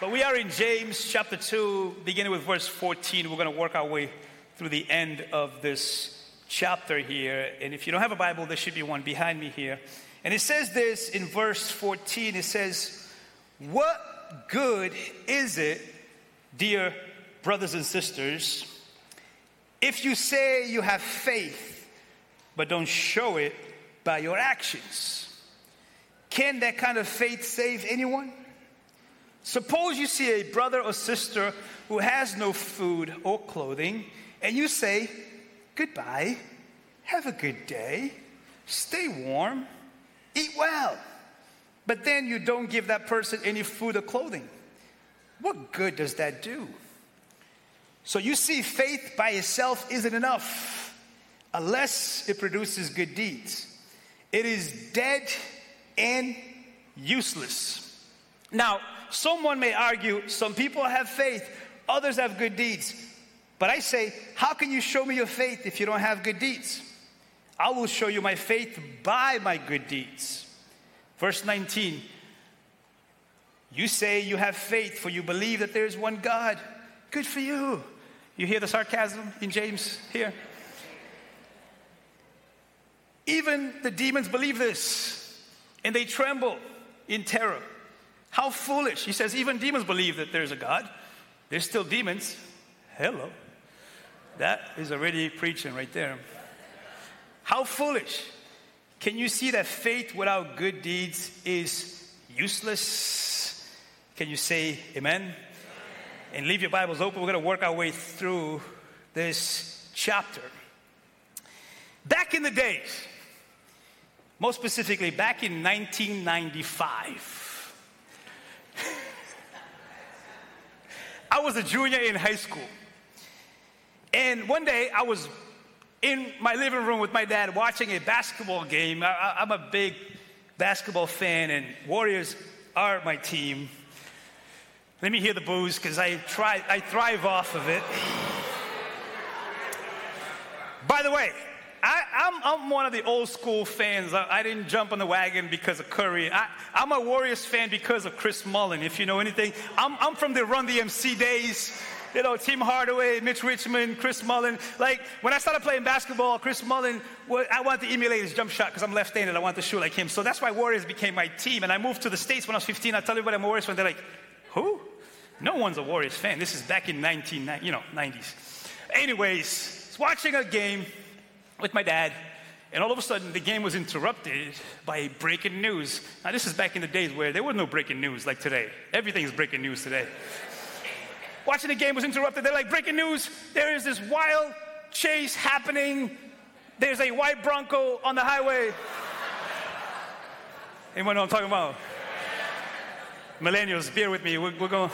But we are in James chapter 2, beginning with verse 14. We're going to work our way through the end of this chapter here. And if you don't have a Bible, there should be one behind me here. And it says this in verse 14 it says, What good is it, dear brothers and sisters, if you say you have faith, but don't show it by your actions? Can that kind of faith save anyone? Suppose you see a brother or sister who has no food or clothing, and you say, Goodbye, have a good day, stay warm, eat well. But then you don't give that person any food or clothing. What good does that do? So you see, faith by itself isn't enough unless it produces good deeds. It is dead and useless. Now, someone may argue some people have faith, others have good deeds. But I say, how can you show me your faith if you don't have good deeds? I will show you my faith by my good deeds. Verse 19 You say you have faith, for you believe that there is one God. Good for you. You hear the sarcasm in James here? Even the demons believe this, and they tremble in terror. How foolish. He says, even demons believe that there's a God. There's still demons. Hello. That is already preaching right there. How foolish. Can you see that faith without good deeds is useless? Can you say amen? And leave your Bibles open. We're going to work our way through this chapter. Back in the days, most specifically back in 1995, I was a junior in high school. And one day I was in my living room with my dad watching a basketball game. I, am a big basketball fan, and Warriors are my team. Let me hear the booze because I, try, I thrive off of it. By the way, I, am one of the old school fans. I, I, didn't jump on the wagon because of Curry. I, am a Warriors fan because of Chris Mullin, if you know anything. I'm, I'm from the Run TMC days. You know, Tim Hardaway, Mitch Richmond, Chris Mullin. Like, when I started playing basketball, Chris Mullin, I wanted to emulate his jump shot because I'm left handed. I wanted to shoot like him. So that's why Warriors became my team. And I moved to the States when I was 15. I tell everybody I'm a Warriors fan. They're like, who? No one's a Warriors fan. This is back in 19, you know, 90s. Anyways, watching a game with my dad, and all of a sudden the game was interrupted by breaking news. Now, this is back in the days where there was no breaking news like today. Everything is breaking news today. Watching the game was interrupted. They're like, breaking news, there is this wild chase happening. There's a white Bronco on the highway. Anyone know what I'm talking about? Millennials, bear with me. We're, we're, going,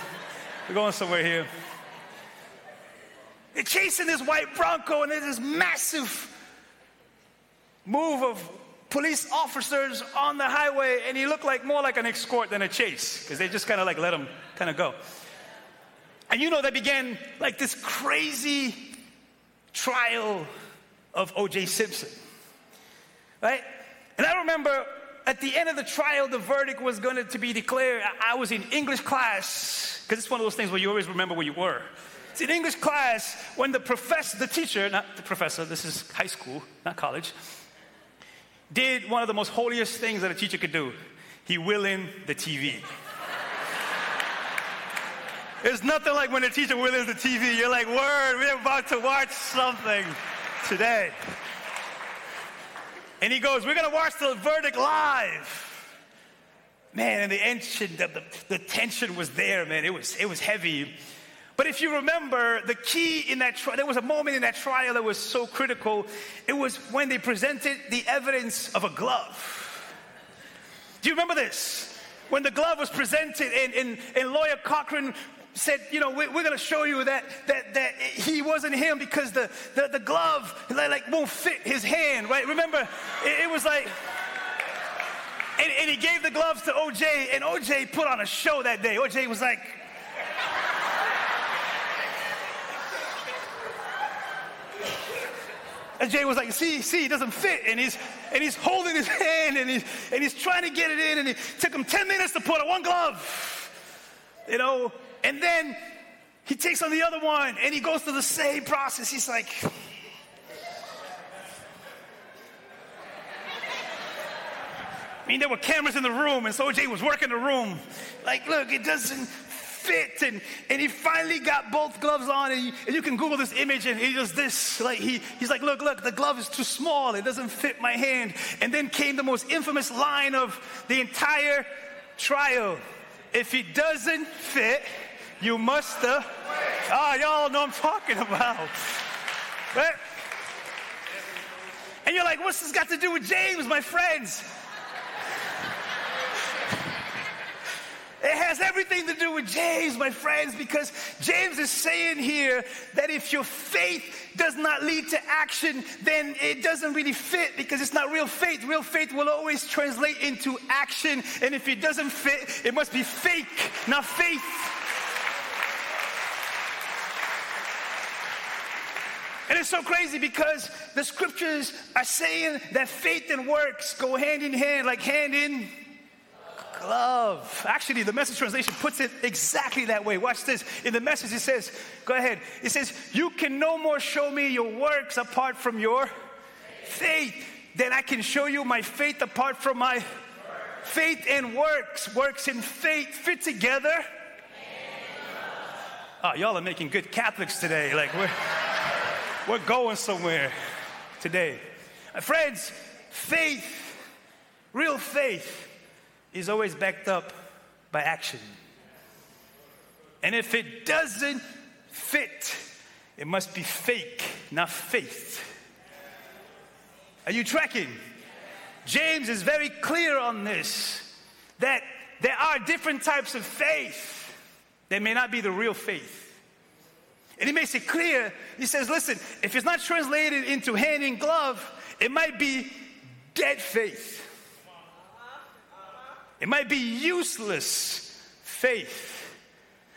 we're going somewhere here. They're chasing this white Bronco, and there's this massive move of police officers on the highway, and he looked like more like an escort than a chase because they just kind of like let him kind of go. And you know, they began like this crazy trial of O.J. Simpson, right? And I remember at the end of the trial, the verdict was going to be declared. I was in English class because it's one of those things where you always remember where you were. It's in English class when the professor, the teacher, not the professor, this is high school, not college did one of the most holiest things that a teacher could do. He will in the TV. There's nothing like when a teacher will in the TV. You're like, word, we're about to watch something today. And he goes, we're going to watch the verdict live. Man, and the tension, the, the, the tension was there, man. It was, it was heavy. But if you remember, the key in that trial, there was a moment in that trial that was so critical. It was when they presented the evidence of a glove. Do you remember this? When the glove was presented, and, and, and lawyer Cochran said, you know, we're, we're going to show you that, that, that he wasn't him because the, the, the glove like won't fit his hand, right? Remember, it, it was like, and, and he gave the gloves to OJ, and OJ put on a show that day. OJ was like, OJ was like, see, see, it doesn't fit. And he's and he's holding his hand and he's and he's trying to get it in, and it took him 10 minutes to put on one glove. You know, and then he takes on the other one and he goes through the same process. He's like, I mean, there were cameras in the room, and so Jay was working the room. Like, look, it doesn't fit. And, and he finally got both gloves on, and, he, and you can Google this image, and he does this. Like, he, he's like, look, look, the glove is too small. It doesn't fit my hand. And then came the most infamous line of the entire trial. If it doesn't fit, you must have. Oh, y'all know I'm talking about. Right? And you're like, what's this got to do with James, my friends? It has everything to do with James, my friends, because James is saying here that if your faith does not lead to action, then it doesn't really fit because it's not real faith. Real faith will always translate into action. And if it doesn't fit, it must be fake, not faith. And it's so crazy because the scriptures are saying that faith and works go hand in hand, like hand in glove. Actually, the message translation puts it exactly that way. Watch this. In the message, it says, go ahead. It says, You can no more show me your works apart from your faith than I can show you my faith apart from my faith and works. Works and faith fit together. Oh, y'all are making good Catholics today. Like, we're, we're going somewhere today. Friends, faith, real faith, is always backed up by action. And if it doesn't fit, it must be fake, not faith. Are you tracking? James is very clear on this that there are different types of faith that may not be the real faith. And he makes it clear. He says, listen, if it's not translated into hand in glove, it might be dead faith. It might be useless faith.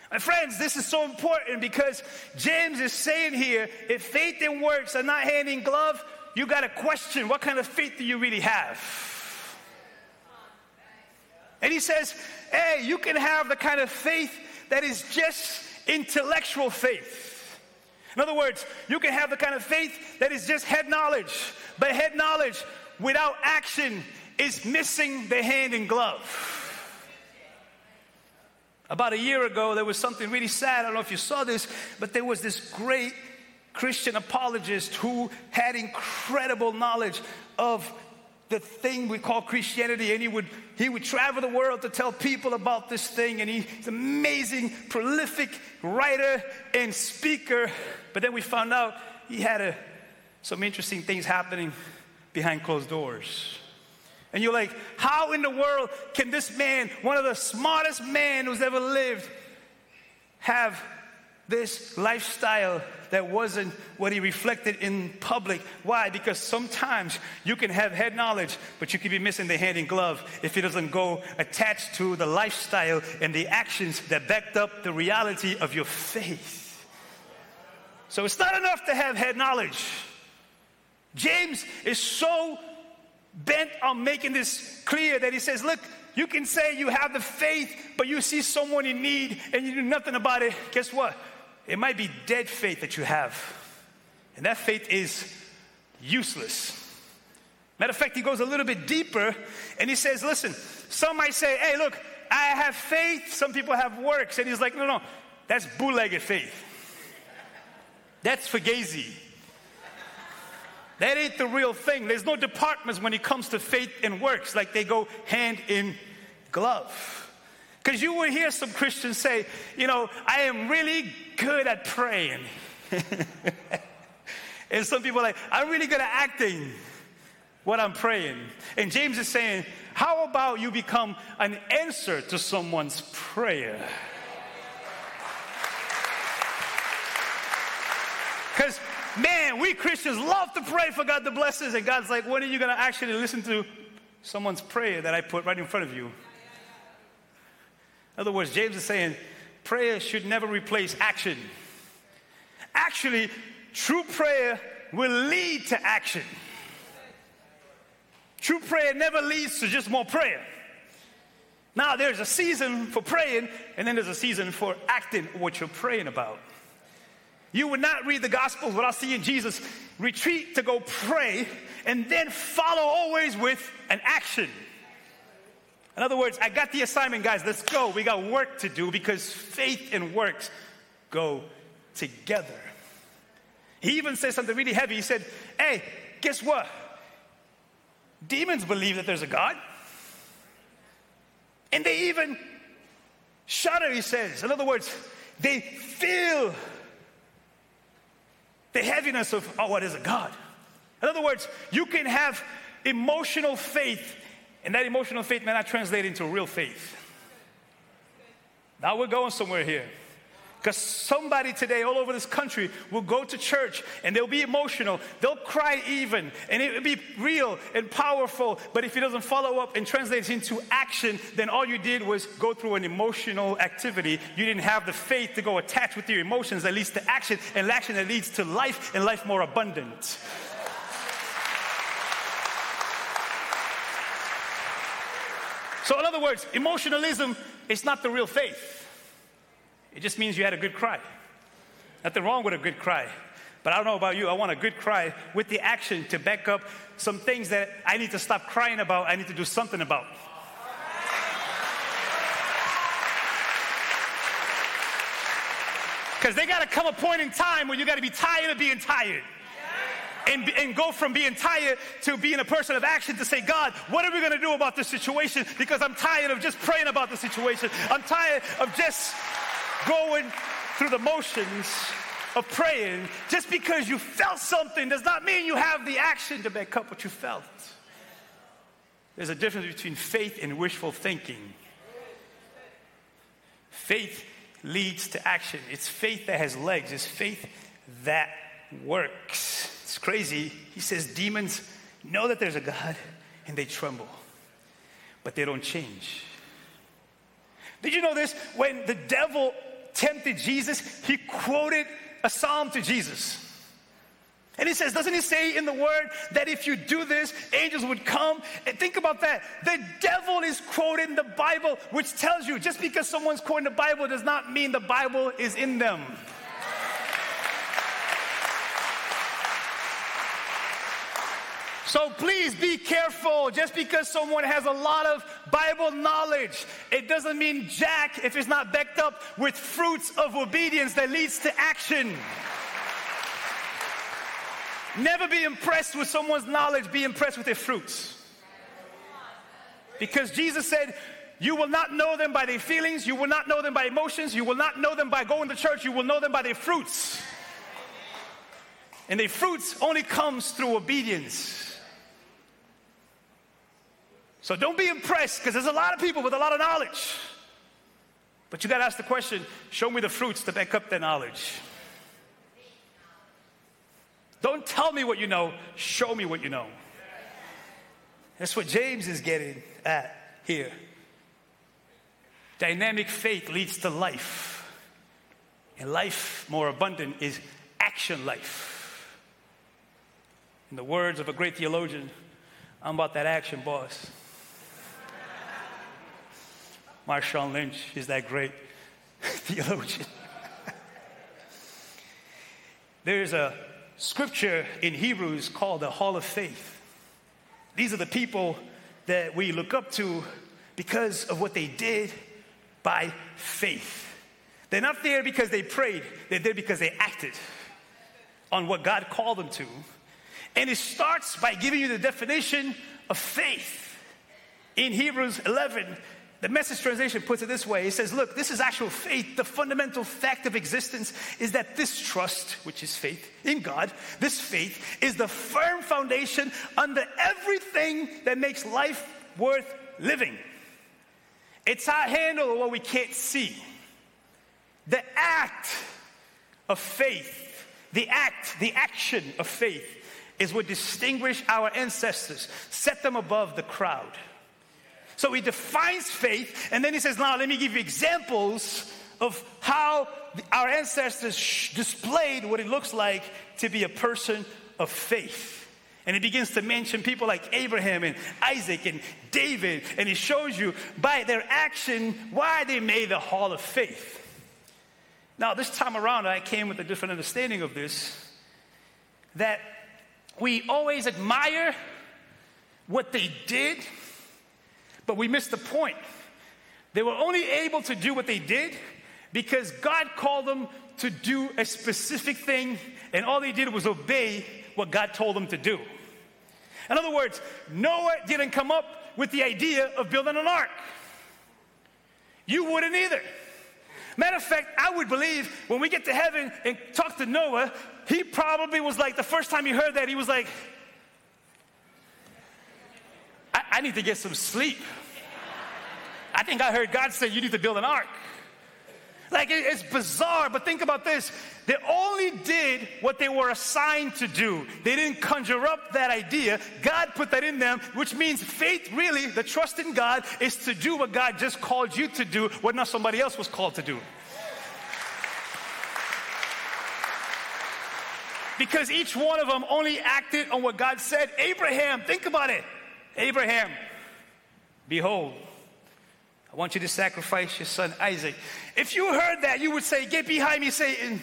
My friends, this is so important because James is saying here if faith and works are not hand in glove, you got to question what kind of faith do you really have? And he says, hey, you can have the kind of faith that is just intellectual faith. In other words, you can have the kind of faith that is just head knowledge, but head knowledge without action is missing the hand and glove. About a year ago, there was something really sad. I don't know if you saw this, but there was this great Christian apologist who had incredible knowledge of the thing we call Christianity, and he would he would travel the world to tell people about this thing, and he's an amazing, prolific writer and speaker. But then we found out he had a, some interesting things happening behind closed doors. And you're like, how in the world can this man, one of the smartest men who's ever lived, have this lifestyle that wasn't what he reflected in public. Why? Because sometimes you can have head knowledge, but you can be missing the hand and glove if it doesn't go attached to the lifestyle and the actions that backed up the reality of your faith. So it's not enough to have head knowledge. James is so bent on making this clear that he says, Look, you can say you have the faith, but you see someone in need and you do nothing about it. Guess what? It might be dead faith that you have. And that faith is useless. Matter of fact, he goes a little bit deeper and he says, Listen, some might say, Hey, look, I have faith. Some people have works. And he's like, No, no, that's bow legged faith. That's fugazi. That ain't the real thing. There's no departments when it comes to faith and works, like they go hand in glove. Because you will hear some Christians say, you know, I am really good at praying. and some people are like, I'm really good at acting what I'm praying. And James is saying, how about you become an answer to someone's prayer? Because Man, we Christians love to pray for God to bless us. And God's like, when are you going to actually listen to someone's prayer that I put right in front of you? In other words, James is saying prayer should never replace action. Actually, true prayer will lead to action. True prayer never leads to just more prayer. Now, there's a season for praying, and then there's a season for acting what you're praying about. You would not read the Gospels without seeing Jesus retreat to go pray and then follow always with an action. In other words, I got the assignment, guys. Let's go. We got work to do because faith and works go together. He even said something really heavy. He said, Hey, guess what? Demons believe that there's a God. And they even shudder, he says. In other words, they feel the heaviness of, oh, what is a God? In other words, you can have emotional faith, and that emotional faith may not translate into real faith. Now we're going somewhere here. Because somebody today all over this country will go to church and they'll be emotional, they'll cry even, and it will be real and powerful. But if it doesn't follow up and translates into action, then all you did was go through an emotional activity. You didn't have the faith to go attach with your emotions that leads to action, and action that leads to life and life more abundant. So, in other words, emotionalism is not the real faith. It just means you had a good cry. Nothing wrong with a good cry. But I don't know about you, I want a good cry with the action to back up some things that I need to stop crying about, I need to do something about. Because they got to come a point in time where you got to be tired of being tired. And, and, go from being tired to being a person of action to say, God, what are we going to do about this situation? Because I'm tired of just praying about the situation. I'm tired of just going through the motions of praying, just because you felt something does not mean you have the action to back up what you felt. There's a difference between faith and wishful thinking. Faith leads to action. It's faith that has legs, it's faith that works. It's crazy. He says demons know that there's a God and they tremble, but they don't change. Did you know this? When the devil tempted Jesus, he quoted a psalm to Jesus. And he says, doesn't he say in the word that if you do this, angels would come? And think about that. The devil is quoting the Bible, which tells you just because someone's quoting the Bible does not mean the Bible is in them. So please be careful. Just because someone has a lot of Bible knowledge, it doesn't mean jack if it's not backed up with fruits of obedience that leads to action. Never be impressed with someone's knowledge, be impressed with their fruits. Because Jesus said, You will not know them by their feelings, you will not know them by emotions, you will not know them by going to church, you will know them by their fruits. And their fruits only comes through obedience. So don't be impressed because there's a lot of people with a lot of knowledge. But you got to ask the question show me the fruits to back up that knowledge. Don't tell me what you know, show me what you know. That's what James is getting at here. Dynamic faith leads to life. And life more abundant is action life. In the words of a great theologian, I'm about that action, boss. Marshawn Lynch is that great theologian. There's a scripture in Hebrews called the Hall of Faith. These are the people that we look up to because of what they did by faith. They're not there because they prayed, they're there because they acted on what God called them to. And it starts by giving you the definition of faith. In Hebrews 11, the message translation puts it this way it says, Look, this is actual faith. The fundamental fact of existence is that this trust, which is faith in God, this faith is the firm foundation under everything that makes life worth living. It's our handle of what we can't see. The act of faith, the act, the action of faith is what distinguished our ancestors, set them above the crowd. So he defines faith, and then he says, Now, let me give you examples of how our ancestors displayed what it looks like to be a person of faith. And he begins to mention people like Abraham and Isaac and David, and he shows you by their action why they made the hall of faith. Now, this time around, I came with a different understanding of this that we always admire what they did, but we missed the point. They were only able to do what they did because God called them to do a specific thing, and all they did was obey what God told them to do. In other words, Noah didn't come up with the idea of building an ark. You wouldn't either. Matter of fact, I would believe when we get to heaven and talk to Noah, he probably was like, the first time he heard that, he was like, I, I need to get some sleep. I think I heard God say, You need to build an ark. Like it's bizarre, but think about this. They only did what they were assigned to do. They didn't conjure up that idea. God put that in them, which means faith really, the trust in God, is to do what God just called you to do, what not somebody else was called to do. Because each one of them only acted on what God said. Abraham, think about it. Abraham, behold, I want you to sacrifice your son Isaac. If you heard that, you would say, Get behind me, Satan.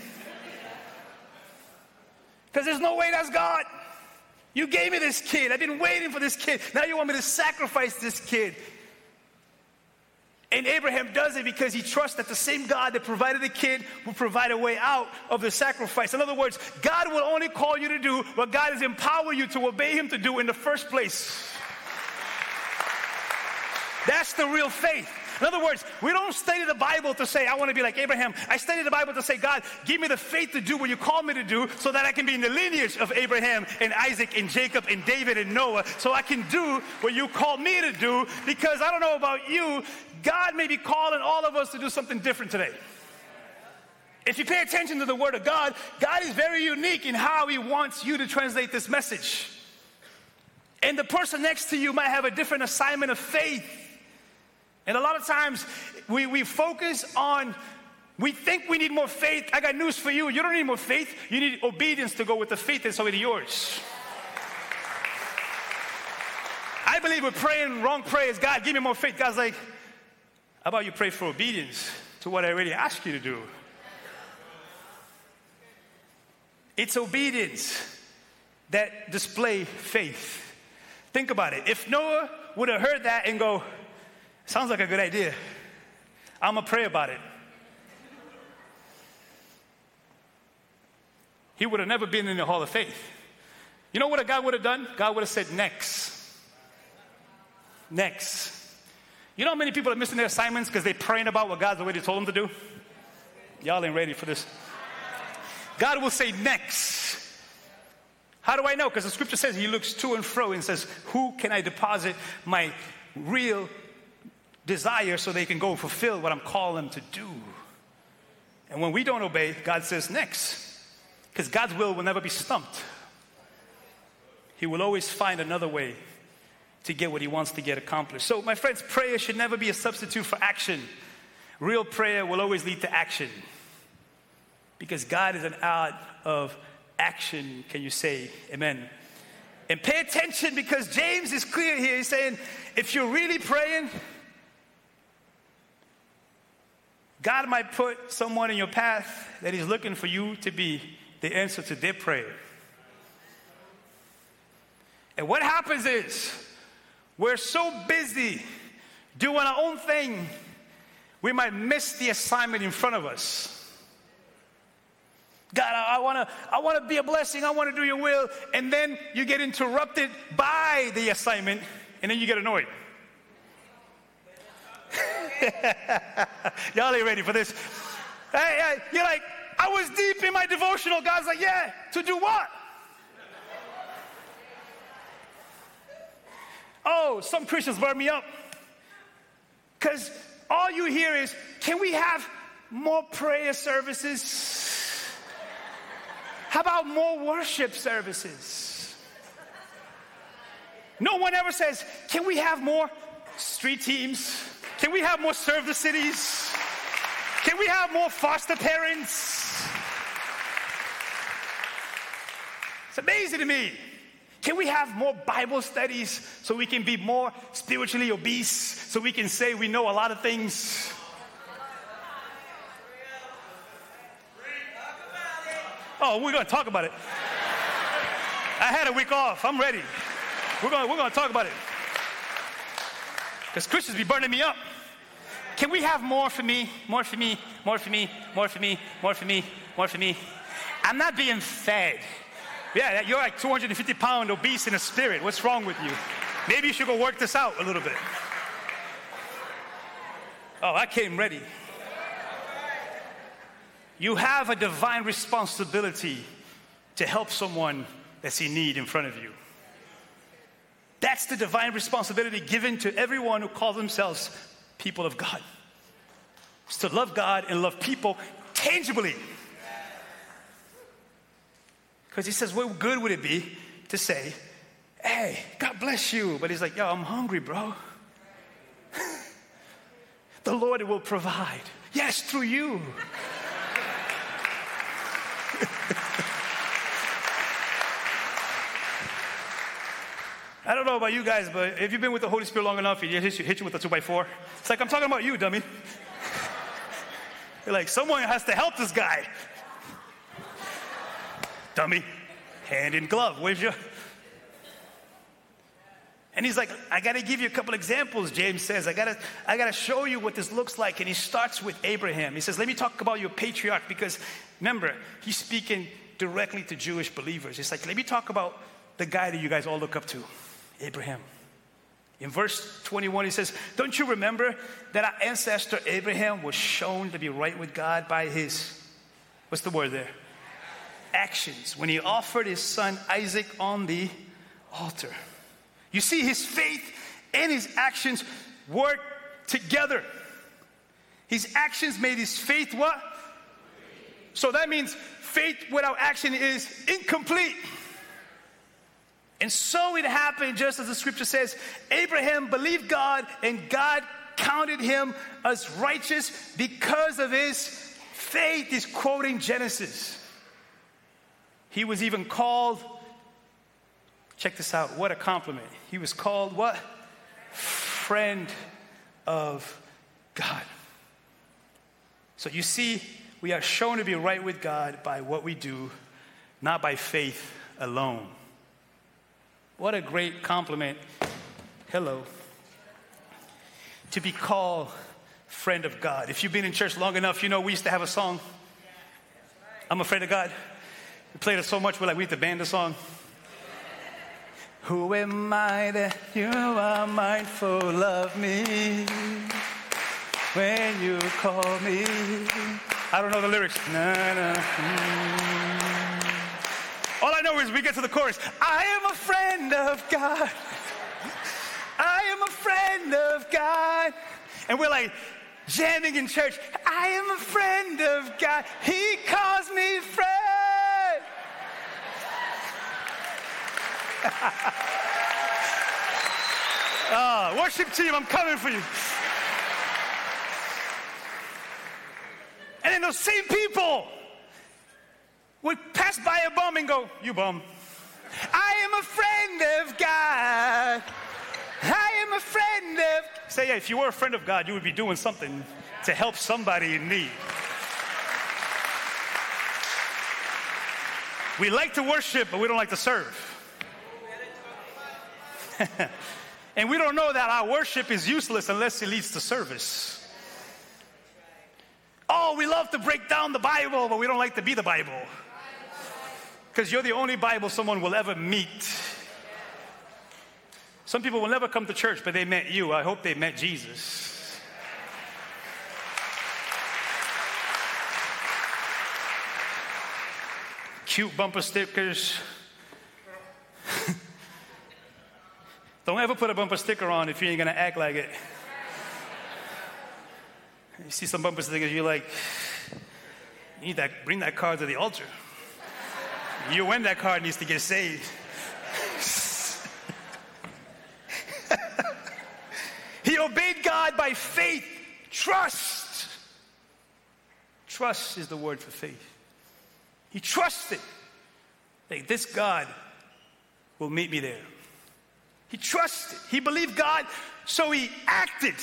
Because there's no way that's God. You gave me this kid. I've been waiting for this kid. Now you want me to sacrifice this kid. And Abraham does it because he trusts that the same God that provided the kid will provide a way out of the sacrifice. In other words, God will only call you to do what God has empowered you to obey Him to do in the first place. That's the real faith. In other words, we don't study the Bible to say, I want to be like Abraham. I study the Bible to say, God, give me the faith to do what you call me to do so that I can be in the lineage of Abraham and Isaac and Jacob and David and Noah so I can do what you called me to do because I don't know about you, God may be calling all of us to do something different today. If you pay attention to the Word of God, God is very unique in how He wants you to translate this message. And the person next to you might have a different assignment of faith and a lot of times we, we focus on, we think we need more faith. I got news for you. You don't need more faith. You need obedience to go with the faith that's already yours. I believe we're praying wrong prayers. God, give me more faith. God's like, how about you pray for obedience to what I already asked you to do? It's obedience that display faith. Think about it. If Noah would have heard that and go, Sounds like a good idea. I'm going to pray about it. He would have never been in the Hall of Faith. You know what a God would have done? God would have said, next. Next. You know how many people are missing their assignments because they're praying about what God's already told them to do? Y'all ain't ready for this. God will say, next. How do I know? Because the scripture says he looks to and fro and says, Who can I deposit my real desire so they can go fulfill what I'm calling them to do. And when we don't obey, God says next. Because God's will will never be stumped. He will always find another way to get what he wants to get accomplished. So, my friends, prayer should never be a substitute for action. Real prayer will always lead to action. Because God is an out of action. Can you say amen? And pay attention because James is clear here. He's saying, if you're really praying, God might put someone in your path that He's looking for you to be the answer to their prayer. And what happens is, we're so busy doing our own thing, we might miss the assignment in front of us. God, I, I want to I wanna be a blessing. I want to do your will. And then you get interrupted by the assignment, and then you get annoyed. Y'all ain't ready for this. Hey, hey, you're like, I was deep in my devotional. God's like, yeah, to do what? Oh, some Christians burn me up. Because all you hear is, can we have more prayer services? How about more worship services? No one ever says, can we have more street teams? Can we have more serve the cities? Can we have more foster parents? It's amazing to me. Can we have more Bible studies so we can be more spiritually obese, so we can say we know a lot of things? Oh, we're going to talk about it. I had a week off. I'm ready. We're going we're going to talk about it. Because Christians be burning me up. Can we have more for me? More for me? More for me? More for me? More for me? More for me? I'm not being fed. Yeah, you're like 250 pound obese in a spirit. What's wrong with you? Maybe you should go work this out a little bit. Oh, I came ready. You have a divine responsibility to help someone that's in need in front of you. That's the divine responsibility given to everyone who calls themselves people of God. It's to love God and love people tangibly. Because he says, what good would it be to say, hey, God bless you? But he's like, yo, I'm hungry, bro. the Lord will provide. Yes, through you. I don't know about you guys, but if you've been with the Holy Spirit long enough, he hits you, hit you with a two by four. It's like, I'm talking about you, dummy. You're like, someone has to help this guy. Dummy, hand in glove. Where's your. And he's like, I got to give you a couple examples, James says. I got to I got to show you what this looks like. And he starts with Abraham. He says, Let me talk about your patriarch because remember, he's speaking directly to Jewish believers. It's like, let me talk about the guy that you guys all look up to, Abraham. In verse 21, he says, Don't you remember that our ancestor Abraham was shown to be right with God by his, what's the word there? Actions, when he offered his son Isaac on the altar. You see, his faith and his actions work together. His actions made his faith what? So that means faith without action is incomplete. And so it happened, just as the scripture says Abraham believed God, and God counted him as righteous because of his faith. He's quoting Genesis. He was even called, check this out, what a compliment. He was called what? Friend of God. So you see, we are shown to be right with God by what we do, not by faith alone. What a great compliment. Hello. To be called friend of God. If you've been in church long enough, you know we used to have a song. I'm a friend of God. We played it so much, we're like, we need to band the song. Who am I that you are mindful of me when you call me? I don't know the lyrics. Nah, nah, mm. All I know is we get to the chorus I am a friend of God. I am a friend of God. And we're like jamming in church. I am a friend of God. He calls me friend. oh, worship team, I'm coming for you. And then those same people would pass by a bum and go, You bum. I am a friend of God. I am a friend of. Say, yeah, if you were a friend of God, you would be doing something to help somebody in need. We like to worship, but we don't like to serve. and we don't know that our worship is useless unless it leads to service. Oh, we love to break down the Bible, but we don't like to be the Bible. Because you're the only Bible someone will ever meet. Some people will never come to church, but they met you. I hope they met Jesus. Cute bumper stickers. Don't ever put a bumper sticker on if you ain't gonna act like it. You see some bumper stickers, you're like, you need that, bring that car to the altar. You win that car needs to get saved. he obeyed God by faith, trust. Trust is the word for faith. He trusted that this God will meet me there. He trusted, he believed God, so he acted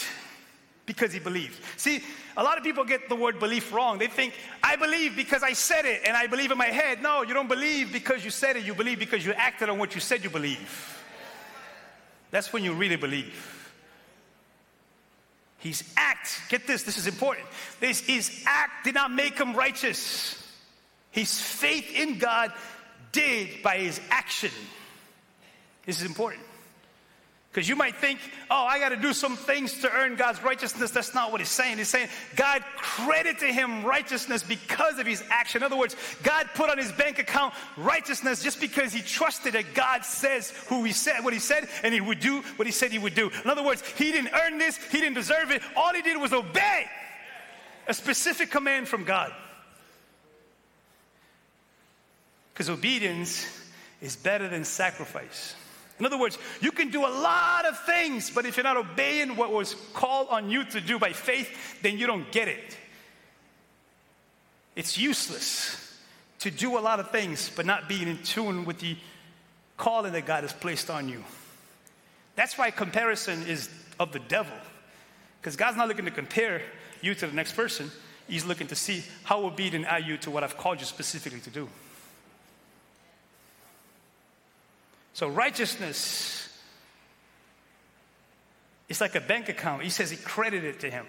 because he believed. See, a lot of people get the word belief wrong. They think, I believe because I said it and I believe in my head. No, you don't believe because you said it, you believe because you acted on what you said you believe. That's when you really believe. His act, get this, this is important. This, his act did not make him righteous. His faith in God did by his action. This is important. Because you might think, oh, I got to do some things to earn God's righteousness. That's not what he's saying. He's saying God credited him righteousness because of his action. In other words, God put on his bank account righteousness just because he trusted that God says who he said, what he said, and he would do what he said he would do. In other words, he didn't earn this, he didn't deserve it. All he did was obey a specific command from God. Because obedience is better than sacrifice. In other words, you can do a lot of things, but if you're not obeying what was called on you to do by faith, then you don't get it. It's useless to do a lot of things, but not being in tune with the calling that God has placed on you. That's why comparison is of the devil. Because God's not looking to compare you to the next person, He's looking to see how obedient are you to what I've called you specifically to do. So righteousness is like a bank account. He says he credited to him.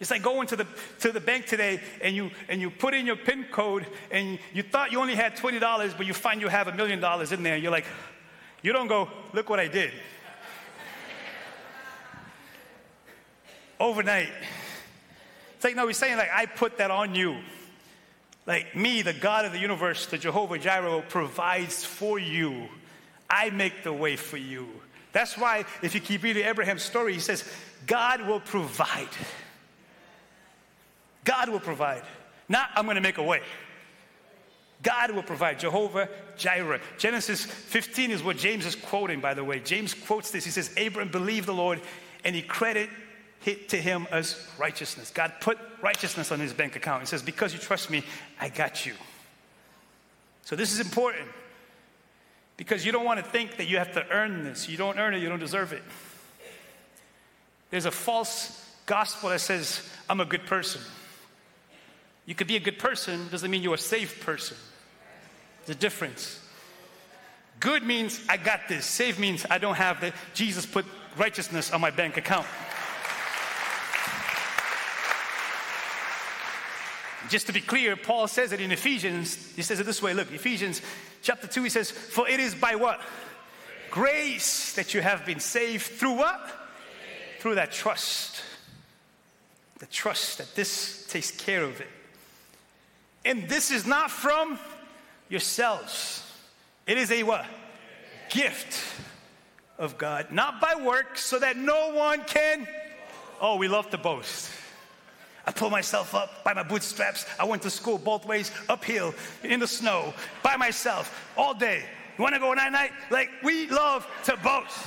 It's like going to the, to the bank today and you, and you put in your PIN code and you thought you only had $20, but you find you have a million dollars in there. You're like, you don't go, look what I did. Overnight. It's like, no, he's saying, like, I put that on you. Like me, the God of the universe, the Jehovah Jireh, provides for you. I make the way for you. That's why, if you keep reading Abraham's story, he says, God will provide. God will provide. Not, I'm going to make a way. God will provide. Jehovah Jireh. Genesis 15 is what James is quoting, by the way. James quotes this. He says, Abram believed the Lord, and he credited to him as righteousness. God put righteousness on his bank account. He says, Because you trust me, I got you. So this is important because you don't want to think that you have to earn this. You don't earn it, you don't deserve it. There's a false gospel that says, I'm a good person. You could be a good person, doesn't mean you're a saved person. There's a difference. Good means I got this. Saved means I don't have that. Jesus put righteousness on my bank account. Just to be clear, Paul says it in Ephesians. He says it this way. Look, Ephesians chapter 2, he says, For it is by what? Grace that you have been saved through what? Through that trust. The trust that this takes care of it. And this is not from yourselves. It is a what? Gift of God, not by works, so that no one can. Oh, we love to boast. I pulled myself up by my bootstraps. I went to school both ways, uphill, in the snow, by myself, all day. You wanna go night night? Like, we love to boast.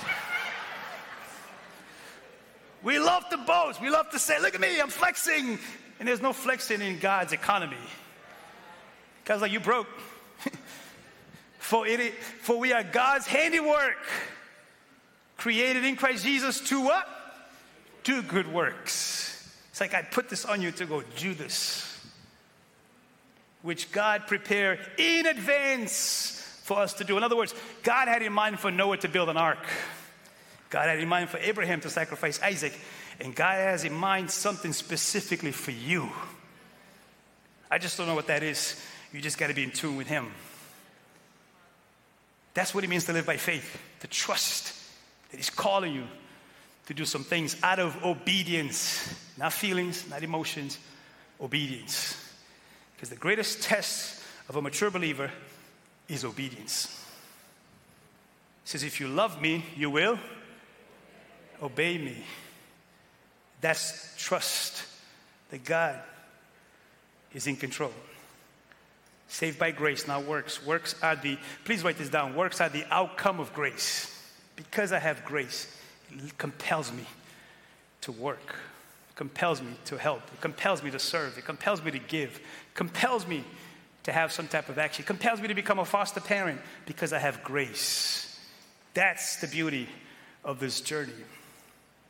We love to boast. We love to say, look at me, I'm flexing. And there's no flexing in God's economy. God's like, you broke. for, it, for we are God's handiwork, created in Christ Jesus to what? Do good works it's like I put this on you to go do this, which God prepared in advance for us to do. In other words, God had in mind for Noah to build an ark. God had in mind for Abraham to sacrifice Isaac. And God has in mind something specifically for you. I just don't know what that is. You just got to be in tune with Him. That's what it means to live by faith, to trust that He's calling you to do some things out of obedience, not feelings, not emotions, obedience. Because the greatest test of a mature believer is obedience. Says, If you love me, you will obey me. That's trust that God is in control. Saved by grace, not works. Works are the, please write this down, works are the outcome of grace. Because I have grace, it compels me to work, compels me to help, it compels me to serve, it compels me to give, it compels me to have some type of action. It compels me to become a foster parent because I have grace. That's the beauty of this journey.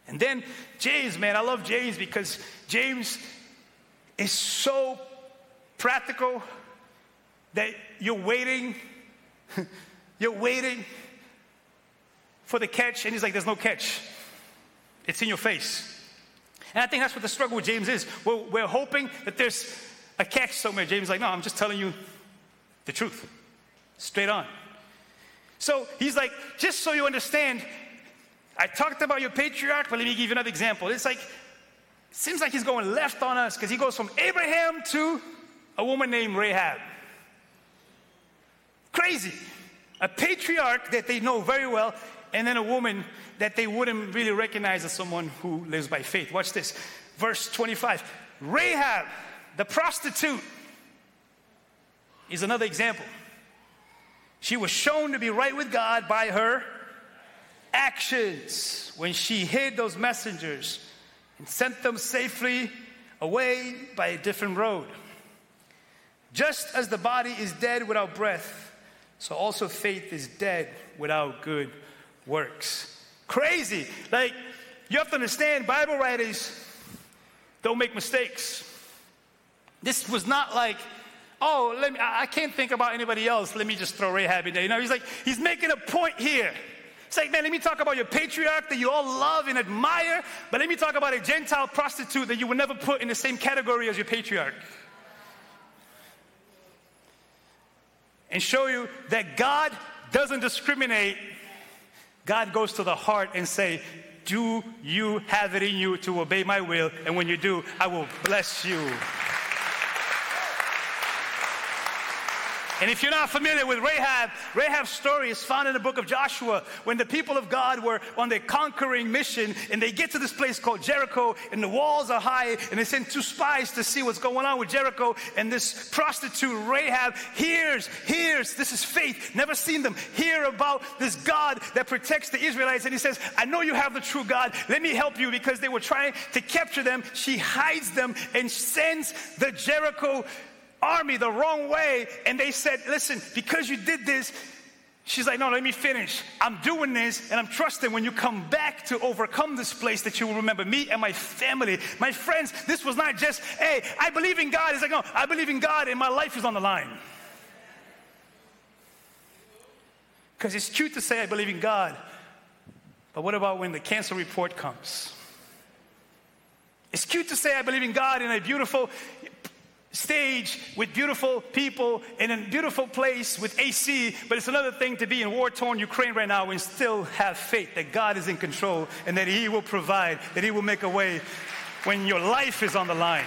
And then James, man, I love James because James is so practical that you're waiting, you're waiting for the catch, and he's like, there's no catch. It's in your face. And I think that's what the struggle with James is. We're, we're hoping that there's a catch somewhere. James is like, no, I'm just telling you the truth, straight on. So he's like, just so you understand, I talked about your patriarch, but let me give you another example. It's like, it seems like he's going left on us because he goes from Abraham to a woman named Rahab. Crazy. A patriarch that they know very well, and then a woman that they wouldn't really recognize as someone who lives by faith. Watch this. Verse 25. Rahab, the prostitute, is another example. She was shown to be right with God by her actions when she hid those messengers and sent them safely away by a different road. Just as the body is dead without breath, so also faith is dead without good works. Crazy. Like, you have to understand, Bible writers don't make mistakes. This was not like, oh, let me, I can't think about anybody else. Let me just throw Rahab in there. You know, he's like, he's making a point here. It's like, man, let me talk about your patriarch that you all love and admire, but let me talk about a Gentile prostitute that you would never put in the same category as your patriarch. And show you that God doesn't discriminate. God goes to the heart and say, do you have it in you to obey my will? And when you do, I will bless you. And if you're not familiar with Rahab, Rahab's story is found in the book of Joshua when the people of God were on their conquering mission and they get to this place called Jericho and the walls are high and they send two spies to see what's going on with Jericho. And this prostitute, Rahab, hears, hears, this is faith, never seen them, hear about this God that protects the Israelites. And he says, I know you have the true God. Let me help you because they were trying to capture them. She hides them and sends the Jericho army the wrong way. And they said, Listen, because you did this, She's like, no, let me finish. I'm doing this and I'm trusting when you come back to overcome this place that you will remember me and my family, my friends. This was not just, hey, I believe in God. It's like, no, I believe in God and my life is on the line. Because it's cute to say I believe in God, but what about when the cancer report comes? It's cute to say I believe in God in a beautiful stage with beautiful people in a beautiful place with AC, but it's another thing to be in war torn Ukraine right now and still have faith that God is in control and that He will provide, that He will make a way when your life is on the line.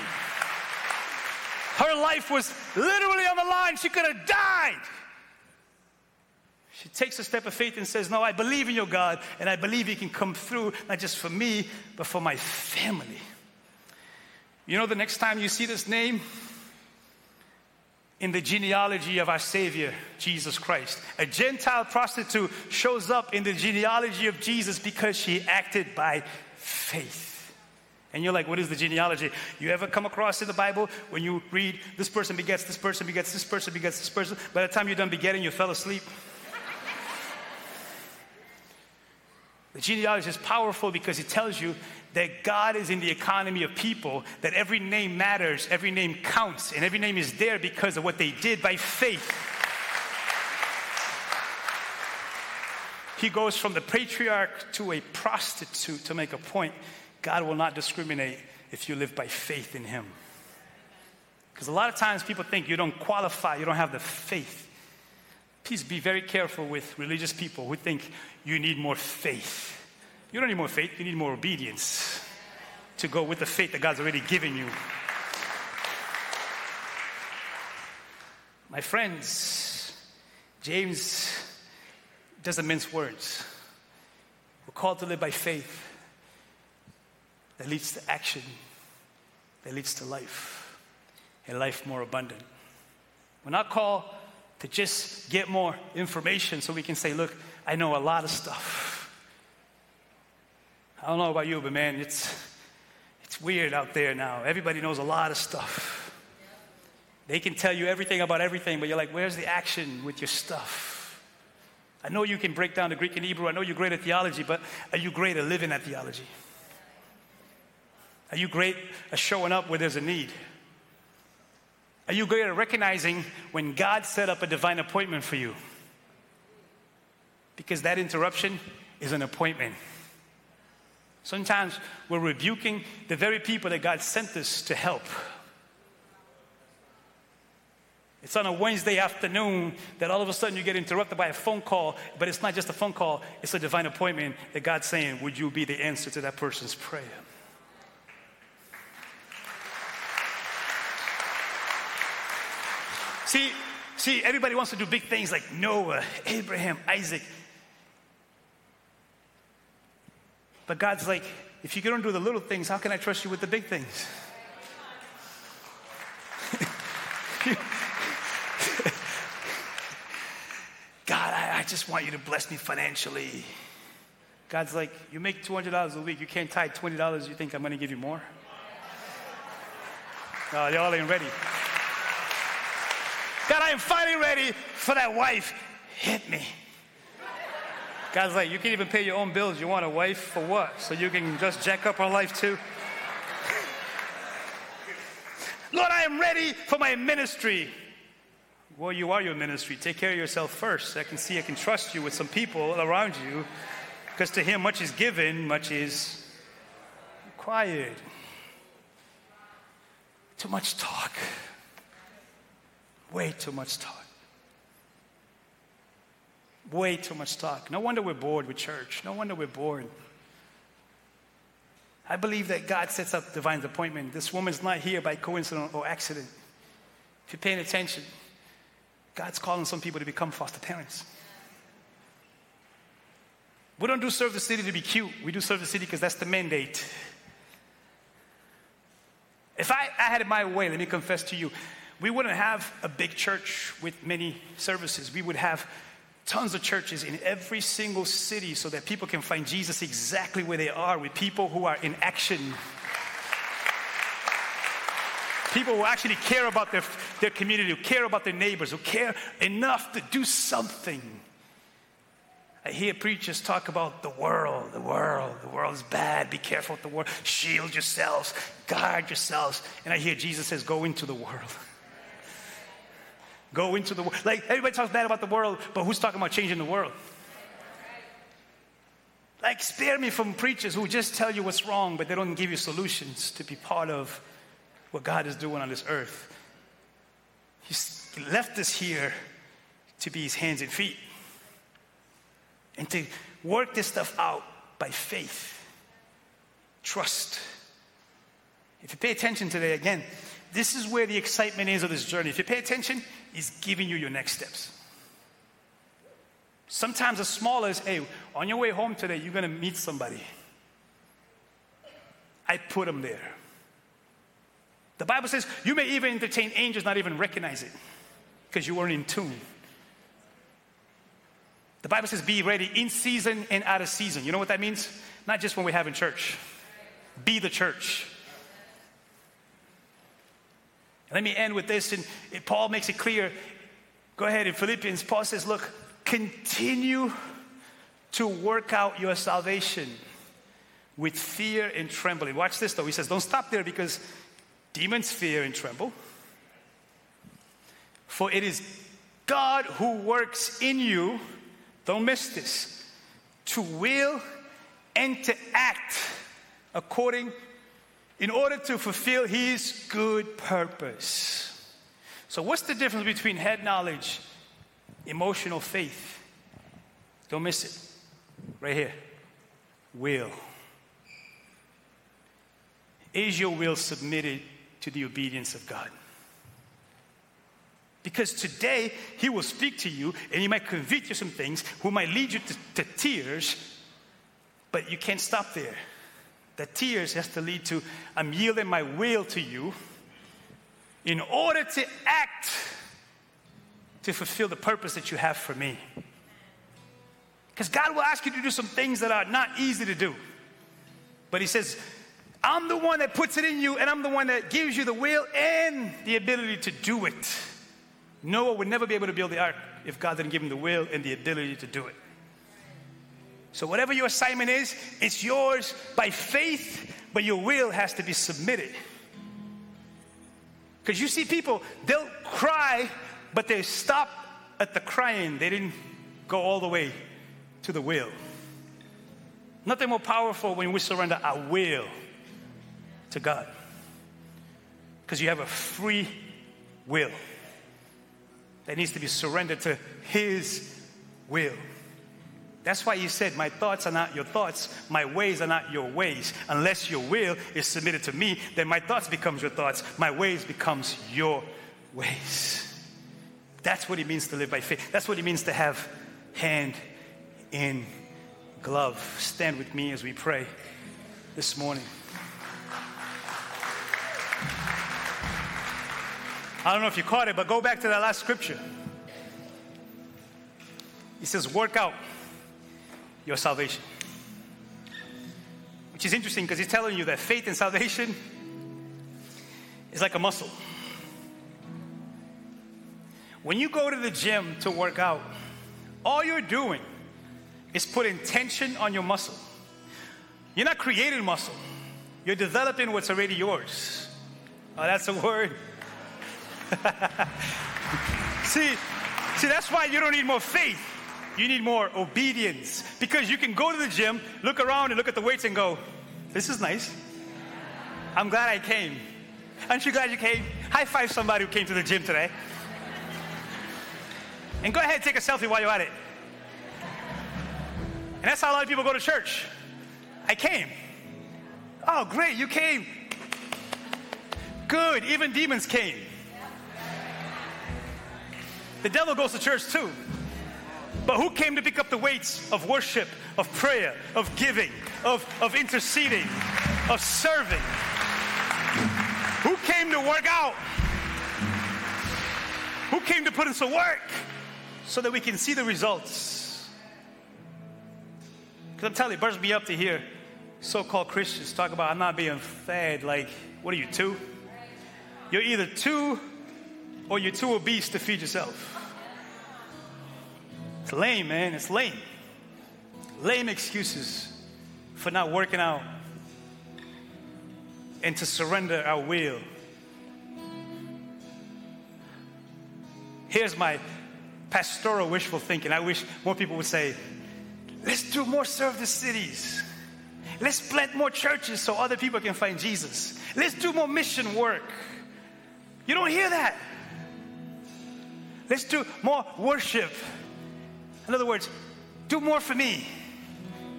Her life was literally on the line. She could have died. She takes a step of faith and says, No, I believe in your God, and I believe He can come through, not just for me, but for my family. You know, the next time you see this name, in the genealogy of our Savior, Jesus Christ. A Gentile prostitute shows up in the genealogy of Jesus because she acted by faith. And you're like, what is the genealogy? You ever come across in the Bible when you read this person begets, this person begets, this person begets, this person? By the time you're done begetting, you fell asleep. the genealogy is powerful because it tells you that God is in the economy of people, that every name matters, every name counts, and every name is there because of what they did by faith. He goes from the patriarch to a prostitute to make a point. God will not discriminate if you live by faith in Him. Because a lot of times people think you don't qualify, you don't have the faith. Please be very careful with religious people who think you need more faith. You don't need more faith, you need more obedience to go with the faith that God's already given you. My friends, James doesn't mince words. We're called to live by faith that leads to action, that leads to life, a life more abundant. We're not called to just get more information so we can say, look, I know a lot of stuff. I don't know about you, but man, it's, it's weird out there now. Everybody knows a lot of stuff. They can tell you everything about everything, but you're like, where's the action with your stuff? I know you can break down the Greek and Hebrew. I know you're great at theology, but are you great at living that theology? Are you great at showing up where there's a need? Are you great at recognizing when God set up a divine appointment for you? Because that interruption is an appointment. Sometimes we're rebuking the very people that God sent us to help. It's on a Wednesday afternoon that all of a sudden you get interrupted by a phone call, but it's not just a phone call, it's a divine appointment that God's saying, Would you be the answer to that person's prayer? See, see, everybody wants to do big things like Noah, Abraham, Isaac. But God's like, if you don't do the little things, how can I trust you with the big things? God, I, I, just want you to bless me financially. God's like, you make $200 a week, you can't tithe $20, you think I'm to give you more? No, y'all ain't ready. God, I am finally ready for that wife. Hit me. God's like, you can't even pay your own bills. You want a wife for what? So you can just jack up her life too? Lord, I am ready for my ministry. Well, you are your ministry. Take care of yourself first. I can see I can trust you with some people around you because to him, much is given, much is required. Too much talk. Way too much talk. Way too much talk. No wonder we're bored with church. No wonder we're bored. I believe that God sets up divine appointment. This woman's not here by coincidence or accident. If you're paying attention, God's calling some people to become foster parents. We don't do serve the city to be cute. We do serve the city because that's the mandate. If I, I had it my way, let me confess to you, we wouldn't have a big church with many services. We would have tons of churches in every single city so that people can find Jesus exactly where they are with people who are in action People who actually care about their, their community, who care about their neighbors, who care enough to do something. I hear preachers talk about the world, the world, the world is bad, be careful with the world, shield yourselves, guard yourselves. And I hear Jesus says, go into the world. Go into the world. Like everybody talks bad about the world, but who's talking about changing the world? Like, spare me from preachers who just tell you what's wrong, but they don't give you solutions to be part of what God is doing on this earth. He's left us here to be his hands and feet and to work this stuff out by faith, trust. If you pay attention today, again, this is where the excitement is of this journey. If you pay attention, he's giving you your next steps. Sometimes as small as, hey, on your way home today, you're going to meet somebody. I put them there. The Bible says you may even entertain angels, not even recognize it because you weren't in tune. The Bible says be ready in season and out of season. You know what that means? Not just when we have in church. Be the church. Let me end with this, and Paul makes it clear. Go ahead in Philippians, Paul says, Look, continue to work out your salvation with fear and trembling. Watch this though. He says, Don't stop there because Demons fear and tremble. For it is God who works in you, don't miss this, to will and to act according, in order to fulfill his good purpose. So, what's the difference between head knowledge, emotional faith? Don't miss it. Right here. Will. Is your will submitted to the obedience of God. Because today, He will speak to you and He might convict you some things, who might lead you to, to tears, but you can't stop there. The tears has to lead to, I'm yielding my will to you in order to act to fulfill the purpose that you have for me. Because God will ask you to do some things that are not easy to do. But He says, I'm the one that puts it in you, and I'm the one that gives you the will and the ability to do it. Noah would never be able to build the ark if God didn't give him the will and the ability to do it. So, whatever your assignment is, it's yours by faith, but your will has to be submitted. Because you see people, they'll cry, but they stop at the crying. They didn't go all the way to the will. Nothing more powerful when we surrender our will to God. Because you have a free will that needs to be surrendered to His will. That's why He said, My thoughts are not your thoughts, my ways are not your ways. Unless your will is submitted to me, then my thoughts becomes your thoughts, my ways becomes your ways. That's what it means to live by faith. That's what it means to have hand in glove. Stand with me as we pray this morning. I don't know if you caught it, but go back to that last scripture. He says, Work out your salvation. Which is interesting because he's telling you that faith and salvation is like a muscle. When you go to the gym to work out, all you're doing is putting tension on your muscle. You're not creating muscle, you're developing what's already yours. Oh, that's a word. see, see, that's why you don't need more faith. You need more obedience. Because you can go to the gym, look around, and look at the weights and go, This is nice. I'm glad I came. Aren't you glad you came? High five somebody who came to the gym today. And go ahead and take a selfie while you're at it. And that's how a lot of people go to church. I came. Oh, great, you came. Good, even demons came. The devil goes to church too. But who came to pick up the weights of worship, of prayer, of giving, of, of interceding, of serving? Who came to work out? Who came to put in some work so that we can see the results? Because I'm telling you, it burns me up to hear so called Christians talk about I'm not being fed. Like, what are you, two? You're either two or you're too obese to feed yourself. It's lame, man. It's lame. Lame excuses for not working out and to surrender our will. Here's my pastoral wishful thinking. I wish more people would say, let's do more serve the cities. Let's plant more churches so other people can find Jesus. Let's do more mission work. You don't hear that. Let's do more worship. In other words, do more for me.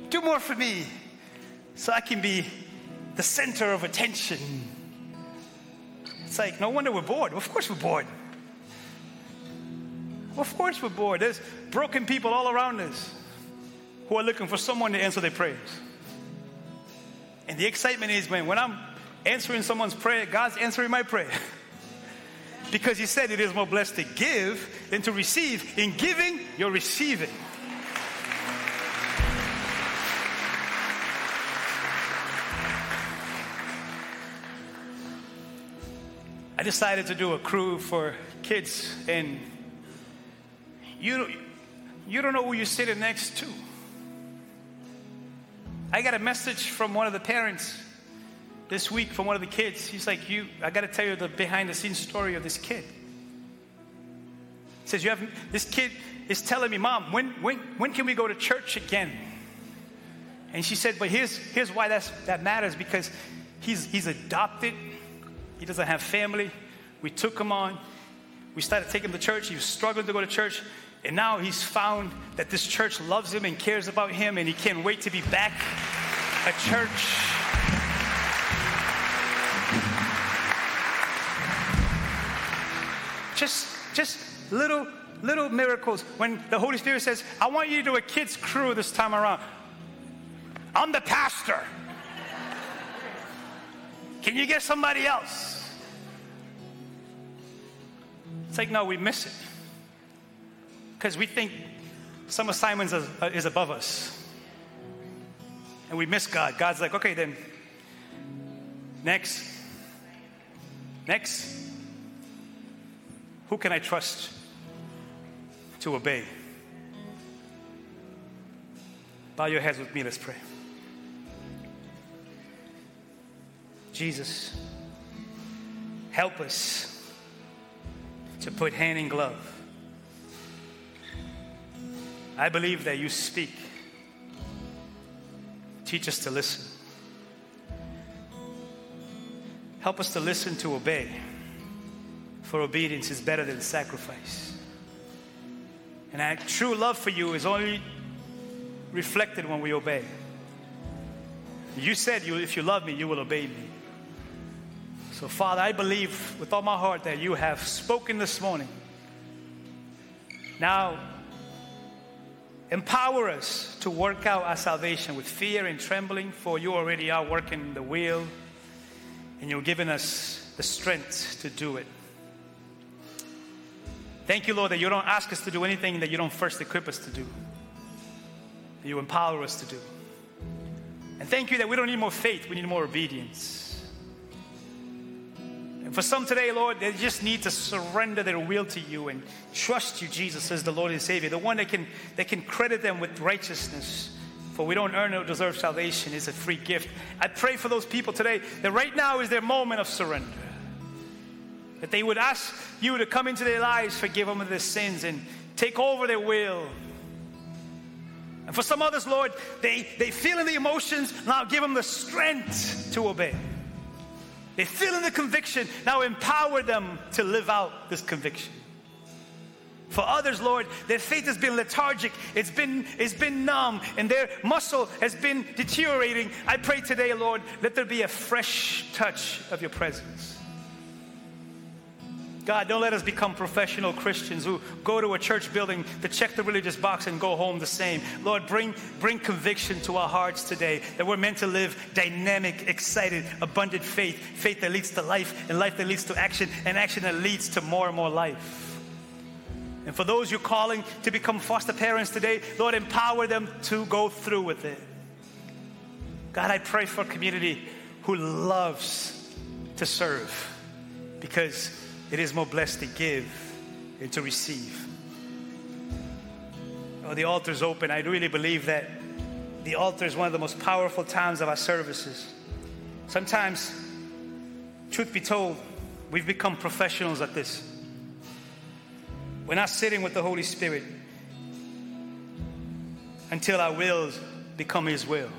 Do more for me so I can be the center of attention. It's like, no wonder we're bored. Of course, we're bored. Of course, we're bored. There's broken people all around us who are looking for someone to answer their prayers. And the excitement is when, when I'm answering someone's prayer, God's answering my prayer. because He said it is more blessed to give than to receive. In giving, you're receiving. I decided to do a crew for kids, and you, you don't know who you're sitting next to. I got a message from one of the parents this week from one of the kids. He's like, "You, I got to tell you the behind-the-scenes story of this kid." He says, "You have this kid is telling me, Mom, when when when can we go to church again?" And she said, "But here's here's why that's that matters because he's he's adopted. He doesn't have family. We took him on. We started taking him to church. He was struggling to go to church." And now he's found that this church loves him and cares about him, and he can't wait to be back at church. Just, just little, little miracles. When the Holy Spirit says, I want you to do a kids' crew this time around. I'm the pastor. Can you get somebody else? It's like, no, we miss it because we think some assignments uh, is above us. And we miss God. God's like, okay, then Next. Next. Who can I trust to obey? Bow your heads with me, let's pray. Jesus, help us to put hand in glove. I believe that you speak. Teach us to listen. Help us to listen to obey, for obedience is better than sacrifice. And our true love for you is only reflected when we obey. You said you, if you love me, you will obey me. So, Father, I believe with all my heart that you have spoken this morning. Now, empower us to work out our salvation with fear and trembling, for you already are working the wheel and you're giving us the strength to do it. Thank you, Lord, that you don't ask us to do anything that you don't first equip us to do, you empower us to do. And thank you that we don't need more faith, we need more obedience. And for some today, Lord, they just need to surrender their will to you and trust you, Jesus, as the Lord and Savior, the one that can, that can credit them with righteousness for we don't earn or deserve salvation, it's a free gift. I pray for those people today that right now is their moment of surrender. That they would ask you to come into their lives, forgive them of their sins, and take over their will. And for some others, Lord, they, they feel in the emotions, now give them the strength to obey. They feel in the conviction, now empower them to live out this conviction. For others, Lord, their faith has been lethargic, it's been, it's been numb, and their muscle has been deteriorating. I pray today, Lord, let there be a fresh touch of your presence. God, don't let us become professional Christians who go to a church building to check the religious box and go home the same. Lord, bring, bring conviction to our hearts today that we're meant to live dynamic, excited, abundant faith faith that leads to life, and life that leads to action, and action that leads to more and more life. And for those you're calling to become foster parents today, Lord, empower them to go through with it. God, I pray for a community who loves to serve because it is more blessed to give than to receive. Oh, the altar's open. I really believe that the altar is one of the most powerful times of our services. Sometimes, truth be told, we've become professionals at this. We're not sitting with the Holy Spirit until our wills become His will.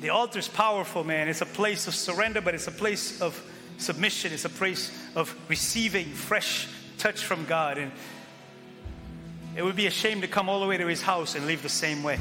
The altar is powerful, man. It's a place of surrender, but it's a place of submission. It's a place of receiving fresh touch from God. And it would be a shame to come all the way to His house and leave the same way.